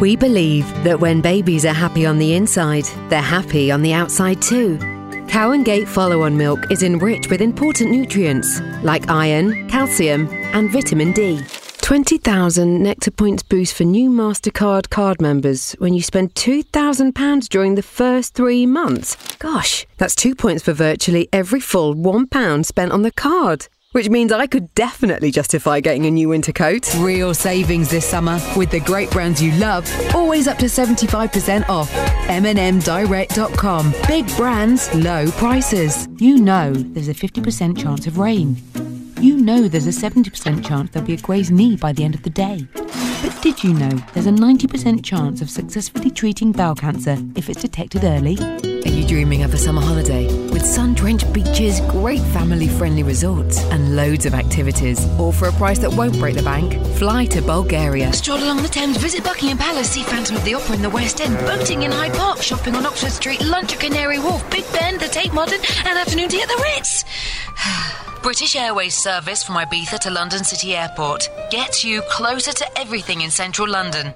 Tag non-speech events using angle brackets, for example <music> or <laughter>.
We believe that when babies are happy on the inside, they're happy on the outside too. Cow and Gate follow on milk is enriched with important nutrients like iron, calcium, and vitamin D. 20,000 Nectar Points boost for new MasterCard card members when you spend £2,000 during the first three months. Gosh, that's two points for virtually every full £1 spent on the card. Which means I could definitely justify getting a new winter coat. Real savings this summer with the great brands you love, always up to 75% off. MNMDirect.com. Big brands, low prices. You know there's a 50% chance of rain. You know there's a 70% chance there'll be a grazed knee by the end of the day. But did you know there's a 90% chance of successfully treating bowel cancer if it's detected early? Are you dreaming of a summer holiday with sun drenched beaches, great family friendly resorts, and loads of activities, all for a price that won't break the bank? Fly to Bulgaria. Stroll along the Thames, visit Buckingham Palace, see Phantom of the Opera in the West End, boating in Hyde Park, shopping on Oxford Street, lunch at Canary Wharf, Big Ben, the Tate Modern, and afternoon tea at the Ritz. <sighs> British Airways service from Ibiza to London City Airport gets you closer to everything in central London.